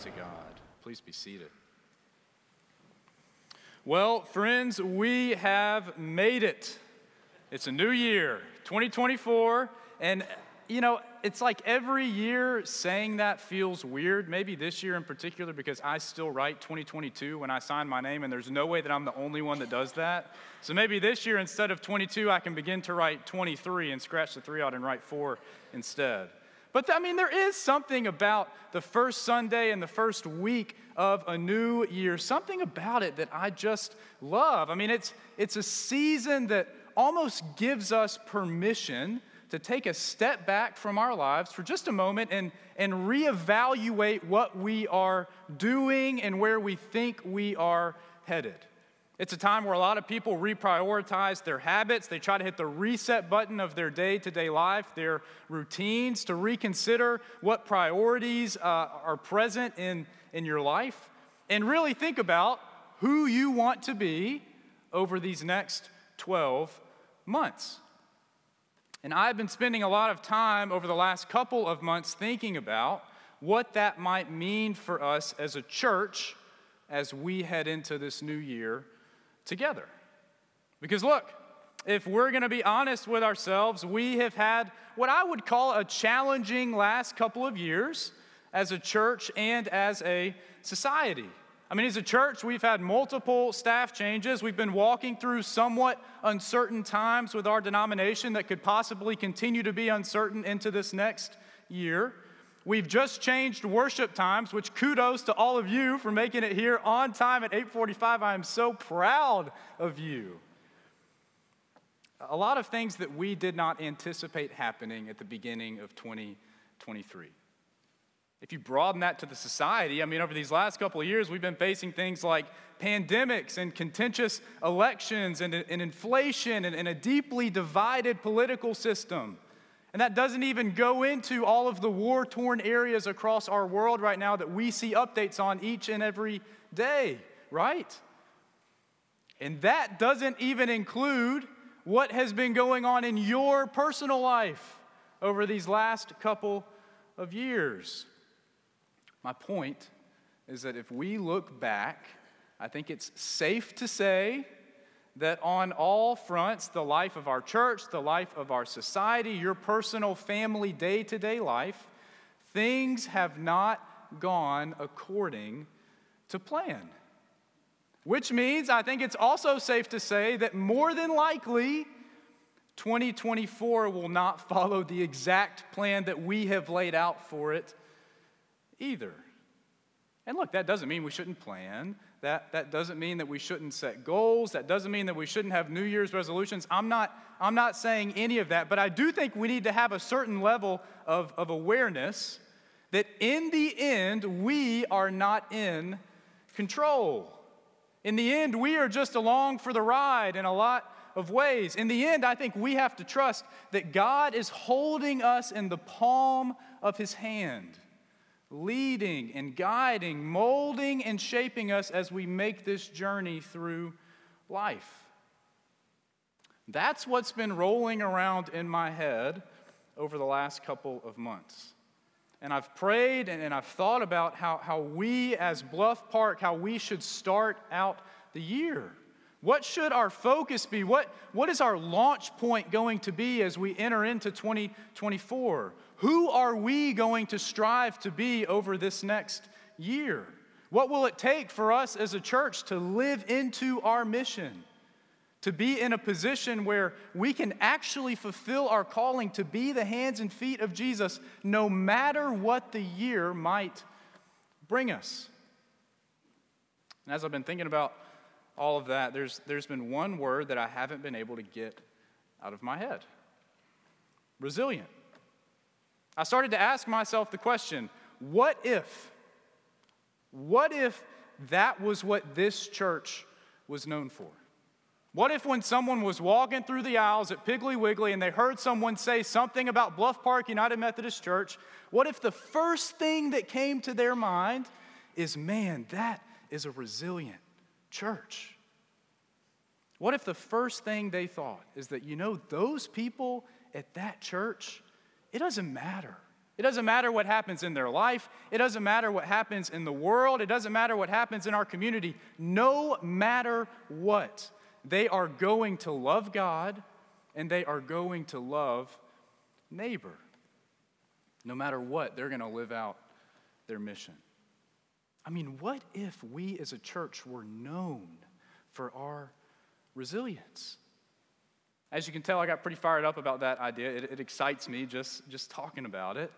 to God. Please be seated. Well, friends, we have made it. It's a new year, 2024, and you know, it's like every year saying that feels weird. Maybe this year in particular, because I still write 2022 when I sign my name, and there's no way that I'm the only one that does that. So maybe this year, instead of 22, I can begin to write 23 and scratch the three out and write four instead. But I mean, there is something about the first Sunday and the first week of a new year, something about it that I just love. I mean, it's, it's a season that almost gives us permission to take a step back from our lives for just a moment and, and reevaluate what we are doing and where we think we are headed. It's a time where a lot of people reprioritize their habits. They try to hit the reset button of their day to day life, their routines, to reconsider what priorities uh, are present in, in your life, and really think about who you want to be over these next 12 months. And I've been spending a lot of time over the last couple of months thinking about what that might mean for us as a church as we head into this new year together. Because look, if we're going to be honest with ourselves, we have had what I would call a challenging last couple of years as a church and as a society. I mean, as a church, we've had multiple staff changes. We've been walking through somewhat uncertain times with our denomination that could possibly continue to be uncertain into this next year. We've just changed worship times, which kudos to all of you for making it here on time at 8:45. I am so proud of you. A lot of things that we did not anticipate happening at the beginning of 2023. If you broaden that to the society, I mean, over these last couple of years, we've been facing things like pandemics and contentious elections and, and inflation and, and a deeply divided political system. And that doesn't even go into all of the war torn areas across our world right now that we see updates on each and every day, right? And that doesn't even include what has been going on in your personal life over these last couple of years. My point is that if we look back, I think it's safe to say that on all fronts, the life of our church, the life of our society, your personal family day to day life, things have not gone according to plan. Which means I think it's also safe to say that more than likely, 2024 will not follow the exact plan that we have laid out for it either. And look, that doesn't mean we shouldn't plan. That, that doesn't mean that we shouldn't set goals. That doesn't mean that we shouldn't have New Year's resolutions. I'm not, I'm not saying any of that, but I do think we need to have a certain level of, of awareness that in the end, we are not in control. In the end, we are just along for the ride in a lot of ways. In the end, I think we have to trust that God is holding us in the palm of his hand leading and guiding, molding and shaping us as we make this journey through life. That's what's been rolling around in my head over the last couple of months. And I've prayed and, and I've thought about how, how we, as Bluff Park, how we should start out the year. What should our focus be? What, what is our launch point going to be as we enter into 2024? Who are we going to strive to be over this next year? What will it take for us as a church to live into our mission? To be in a position where we can actually fulfill our calling to be the hands and feet of Jesus no matter what the year might bring us. And as I've been thinking about all of that, there's, there's been one word that I haven't been able to get out of my head resilient. I started to ask myself the question what if? What if that was what this church was known for? What if, when someone was walking through the aisles at Piggly Wiggly and they heard someone say something about Bluff Park United Methodist Church, what if the first thing that came to their mind is, man, that is a resilient church? What if the first thing they thought is that, you know, those people at that church, it doesn't matter It doesn't matter what happens in their life. It doesn't matter what happens in the world. It doesn't matter what happens in our community. No matter what, they are going to love God and they are going to love neighbor. No matter what, they're going to live out their mission. I mean, what if we as a church were known for our resilience? As you can tell, I got pretty fired up about that idea. It, it, excites me just, just talking about it.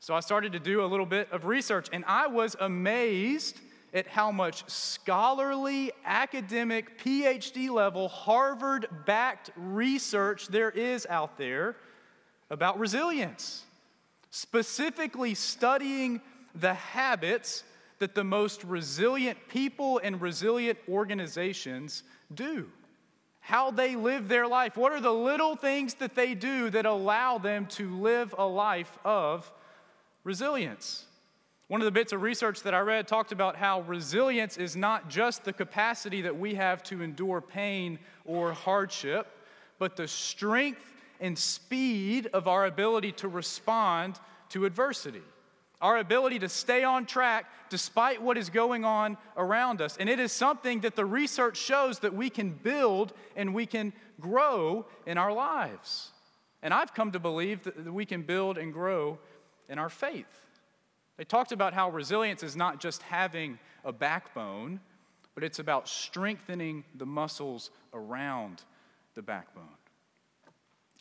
So I started to do a little bit of research, and I was amazed at how much scholarly, academic, PhD level, Harvard backed research there is out there about resilience, specifically studying the habits that the most resilient people and resilient organizations do. How they live their life. What are the little things that they do that allow them to live a life of resilience? One of the bits of research that I read talked about how resilience is not just the capacity that we have to endure pain or hardship, but the strength and speed of our ability to respond to adversity our ability to stay on track despite what is going on around us. And it is something that the research shows that we can build and we can grow in our lives. And I've come to believe that we can build and grow in our faith. They talked about how resilience is not just having a backbone, but it's about strengthening the muscles around the backbone.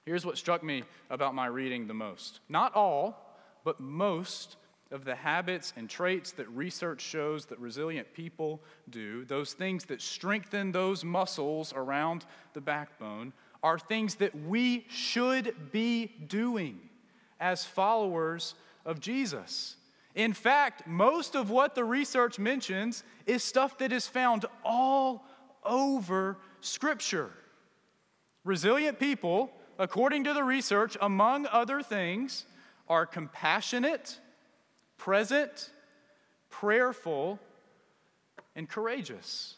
Here's what struck me about my reading the most not all, but most of the habits and traits that research shows that resilient people do, those things that strengthen those muscles around the backbone, are things that we should be doing as followers of Jesus. In fact, most of what the research mentions is stuff that is found all over Scripture. Resilient people, according to the research, among other things, are compassionate present, prayerful, and courageous.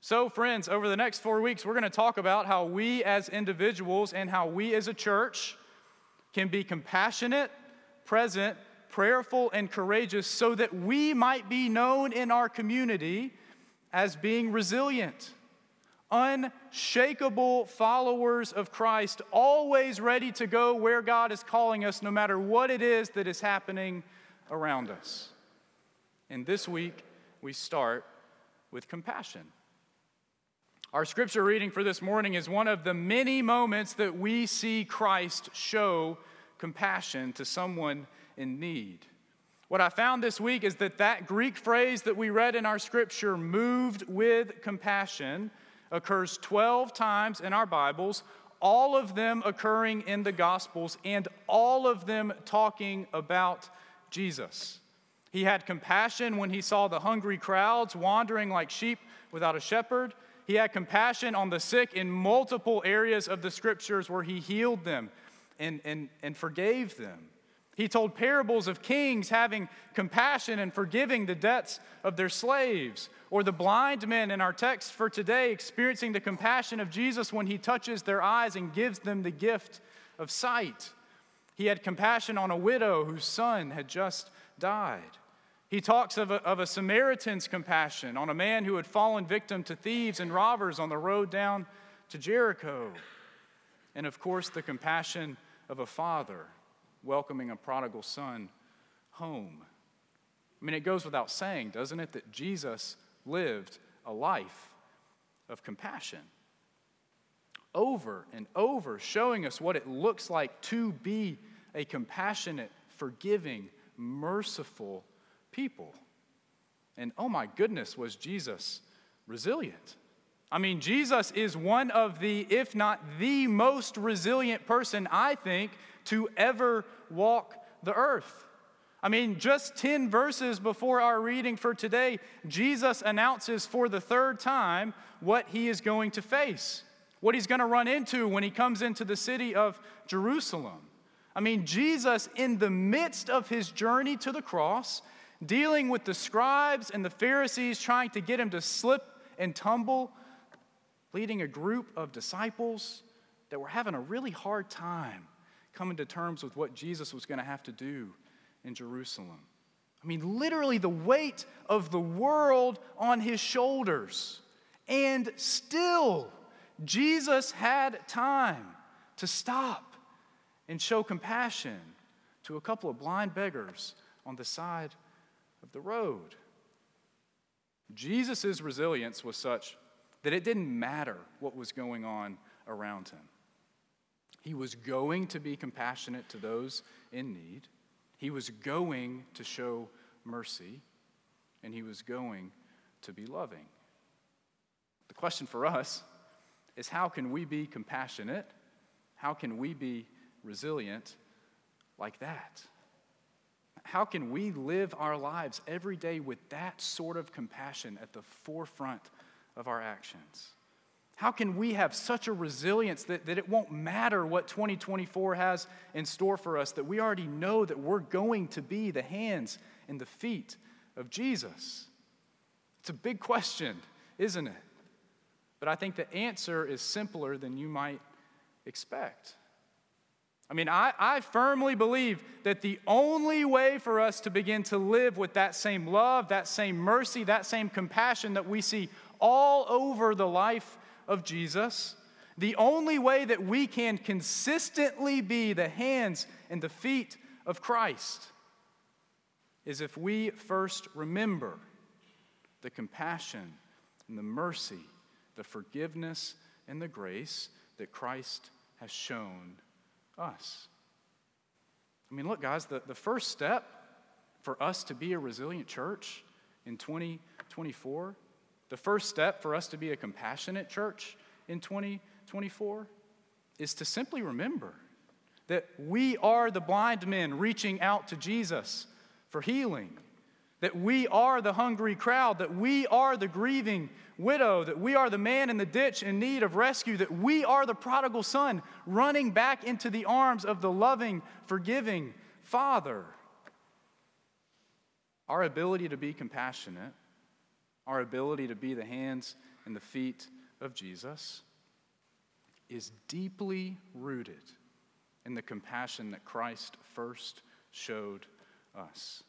So, friends, over the next four weeks, we're going to talk about how we as individuals and how we as a church can be compassionate, present, prayerful, and courageous so that we might be known in our community as being resilient, unshakable followers of Christ, always ready to go where God is calling us, no matter what it is that is happening around us. And this week, we start with compassion. Our scripture reading for this morning is one of the many moments that we see Christ show compassion to someone in need. What I found this week is that that Greek phrase that we read in our scripture, moved with compassion, occurs 12 times in our Bibles, all of them occurring in the Gospels, and all of them talking about Jesus. He had compassion when he saw the hungry crowds wandering like sheep without a shepherd. He had compassion on the sick in multiple areas of the scriptures where he healed them and, and, and forgave them. He told parables of kings having compassion and forgiving the debts of their slaves, or the blind men in our text for today experiencing the compassion of Jesus when he touches their eyes and gives them the gift of sight. He had compassion on a widow whose son had just died. He talks of a, of a Samaritan's compassion on a man who had fallen victim to thieves and robbers on the road down to Jericho. And of course, the compassion of a father welcoming a prodigal son home. I mean, it goes without saying, doesn't it, that Jesus lived a life of compassion over and over, showing us what it looks like to be a compassionate, forgiving, merciful people. And oh my goodness, was Jesus resilient? I mean, Jesus is one of the, if not the most resilient person, I think, to ever walk the earth. I mean, just 10 verses before our reading for today, Jesus announces for the third time what he is going to face, what he's going to run into when he comes into the city of Jerusalem. I mean, Jesus, in the midst of his journey to the cross, dealing with the scribes and the Pharisees trying to get him to slip and tumble, leading a group of disciples that were having a really hard time coming to terms with what Jesus was going to have to do in Jerusalem. I mean, literally, the weight of the world on his shoulders. And still, Jesus had time to stop and show compassion to a couple of blind beggars on the side of the road. Jesus' resilience was such that it didn't matter what was going on around him. He was going to be compassionate to those in need, he was going to show mercy, and he was going to be loving. The question for us is how can we be compassionate? How can we be resilient like that? How can we live our lives every day with that sort of compassion at the forefront of our actions? How can we have such a resilience that, that it won't matter what 2024 has in store for us, that we already know that we're going to be the hands and the feet of Jesus? It's a big question, isn't it? But I think the answer is simpler than you might expect. I mean, I, I firmly believe that the only way for us to begin to live with that same love, that same mercy, that same compassion that we see all over the life of Jesus, the only way that we can consistently be the hands and the feet of Christ is if we first remember the compassion and the mercy, the forgiveness and the grace that Christ has shown us. I mean, look, guys, the, the first step for us to be a resilient church in 2024, the first step for us to be a compassionate church in 2024 is to simply remember that we are the blind men reaching out to Jesus for healing that we are the hungry crowd, that we are the grieving widow, that we are the man in the ditch in need of rescue, that we are the prodigal son running back into the arms of the loving, forgiving Father. Our ability to be compassionate, our ability to be the hands and the feet of Jesus, is deeply rooted in the compassion that Christ first showed us.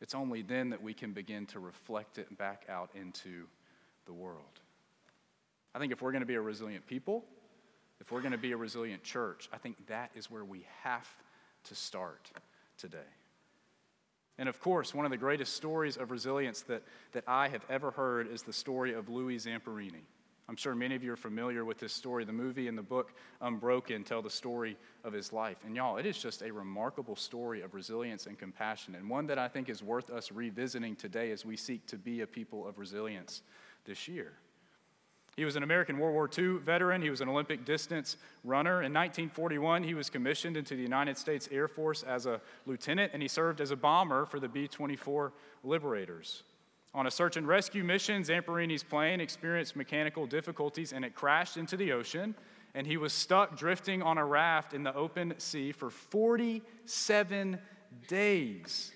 It's only then that we can begin to reflect it back out into the world. I think if we're going to be a resilient people, if we're going to be a resilient church, I think that is where we have to start today. And of course, one of the greatest stories of resilience that, that I have ever heard is the story of Louis Zamperini. I'm sure many of you are familiar with this story. The movie and the book Unbroken tell the story of his life. And y'all, it is just a remarkable story of resilience and compassion, and one that I think is worth us revisiting today as we seek to be a people of resilience this year. He was an American World War II veteran. He was an Olympic distance runner. In 1941, he was commissioned into the United States Air Force as a lieutenant, and he served as a bomber for the B 24 Liberators. On a search and rescue mission, Zamperini's plane experienced mechanical difficulties and it crashed into the ocean, and he was stuck drifting on a raft in the open sea for 47 days.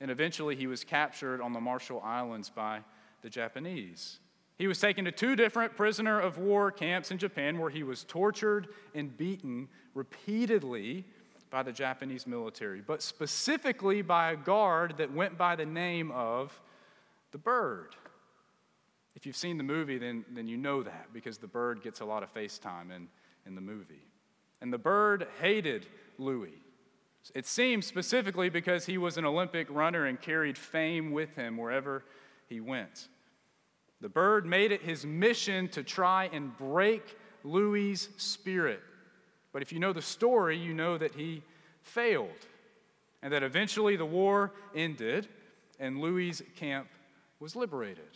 And eventually, he was captured on the Marshall Islands by the Japanese. He was taken to two different prisoner of war camps in Japan where he was tortured and beaten repeatedly by the Japanese military, but specifically by a guard that went by the name of the bird. If you've seen the movie, then, then you know that because the bird gets a lot of face time in, in the movie. And the bird hated Louis. It seems specifically because he was an Olympic runner and carried fame with him wherever he went. The bird made it his mission to try and break Louis' spirit. But if you know the story, you know that he failed and that eventually the war ended and Louis' camp was liberated.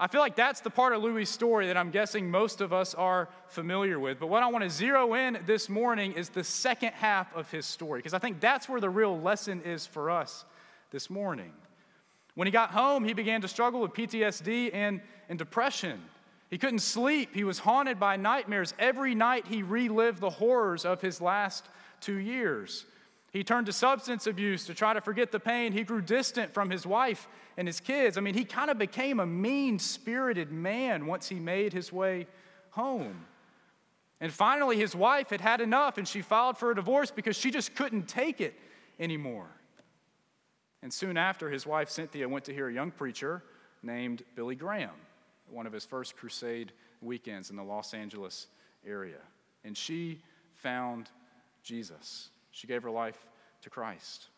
I feel like that's the part of Louis' story that I'm guessing most of us are familiar with. But what I want to zero in this morning is the second half of his story, because I think that's where the real lesson is for us this morning. When he got home, he began to struggle with PTSD and, and depression. He couldn't sleep. He was haunted by nightmares. Every night, he relived the horrors of his last two years. He turned to substance abuse to try to forget the pain. He grew distant from his wife and his kids. I mean, he kind of became a mean spirited man once he made his way home. And finally, his wife had had enough and she filed for a divorce because she just couldn't take it anymore. And soon after, his wife Cynthia went to hear a young preacher named Billy Graham, one of his first crusade weekends in the Los Angeles area. And she found Jesus. She gave her life to Christ.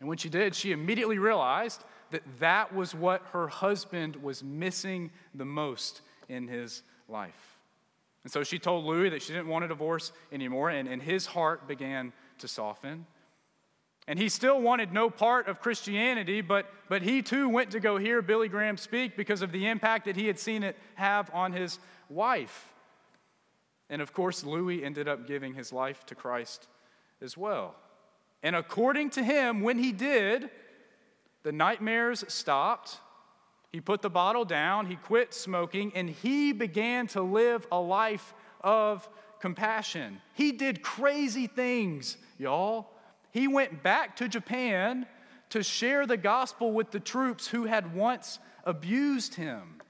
And when she did, she immediately realized that that was what her husband was missing the most in his life. And so she told Louis that she didn't want a divorce anymore, and, and his heart began to soften. And he still wanted no part of Christianity, but, but he too went to go hear Billy Graham speak because of the impact that he had seen it have on his wife. And of course, Louis ended up giving his life to Christ as well. And according to him, when he did, the nightmares stopped. He put the bottle down, he quit smoking, and he began to live a life of compassion. He did crazy things, y'all. He went back to Japan to share the gospel with the troops who had once abused him,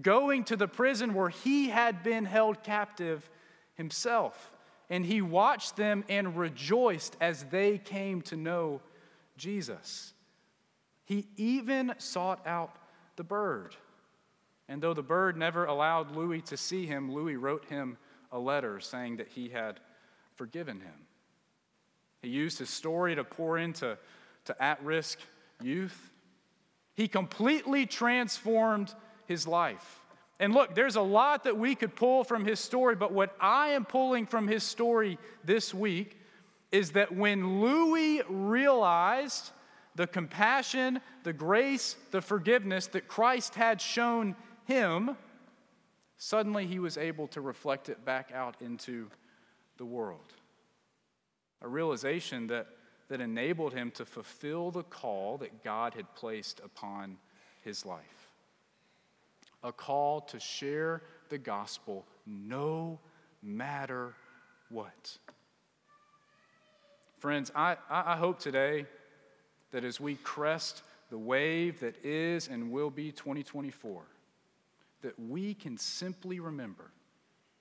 going to the prison where he had been held captive himself and he watched them and rejoiced as they came to know Jesus. He even sought out the bird. And though the bird never allowed Louis to see him, Louis wrote him a letter saying that he had forgiven him. He used his story to pour into to at risk youth. He completely transformed his life. And look, there's a lot that we could pull from his story, but what I am pulling from his story this week is that when Louis realized the compassion, the grace, the forgiveness that Christ had shown him, suddenly he was able to reflect it back out into the world. A realization that, that enabled him to fulfill the call that God had placed upon his life a call to share the gospel no matter what. Friends, I, I hope today that as we crest the wave that is and will be 2024, that we can simply remember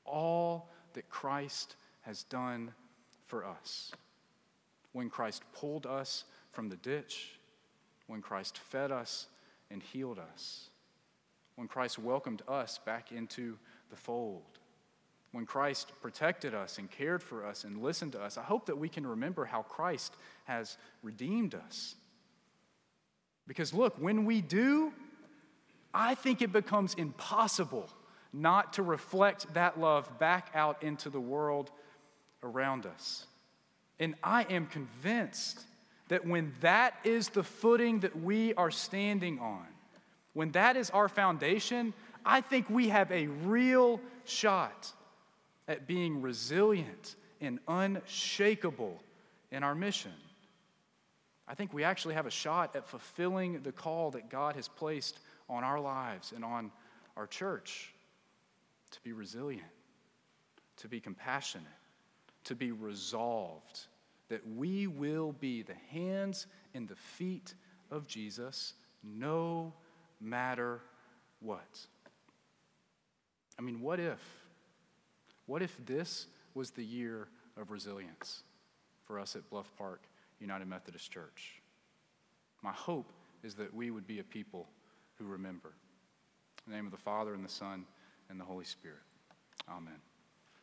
all that Christ has done for us. When Christ pulled us from the ditch, when Christ fed us and healed us when Christ welcomed us back into the fold, when Christ protected us and cared for us and listened to us. I hope that we can remember how Christ has redeemed us. Because look, when we do, I think it becomes impossible not to reflect that love back out into the world around us. And I am convinced that when that is the footing that we are standing on, when that is our foundation, I think we have a real shot at being resilient and unshakable in our mission. I think we actually have a shot at fulfilling the call that God has placed on our lives and on our church to be resilient, to be compassionate, to be resolved, that we will be the hands and the feet of Jesus no matter what. I mean, what if? What if this was the year of resilience for us at Bluff Park United Methodist Church? My hope is that we would be a people who remember. In the name of the Father, and the Son, and the Holy Spirit. Amen.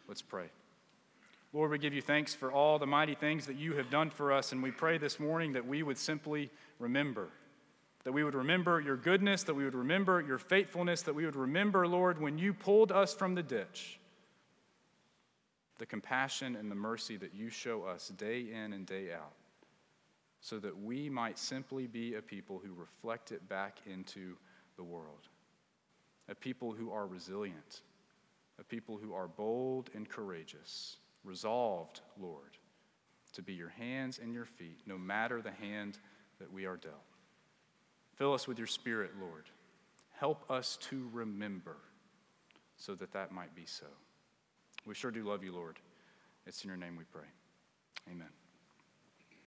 Let's pray. Lord, we give you thanks for all the mighty things that you have done for us, and we pray this morning that we would simply remember that we would remember your goodness, that we would remember your faithfulness, that we would remember, Lord, when you pulled us from the ditch, the compassion and the mercy that you show us day in and day out, so that we might simply be a people who reflect it back into the world, a people who are resilient, a people who are bold and courageous, resolved, Lord, to be your hands and your feet, no matter the hand that we are dealt. Fill us with your spirit, Lord. Help us to remember so that that might be so. We sure do love you, Lord. It's in your name we pray. Amen.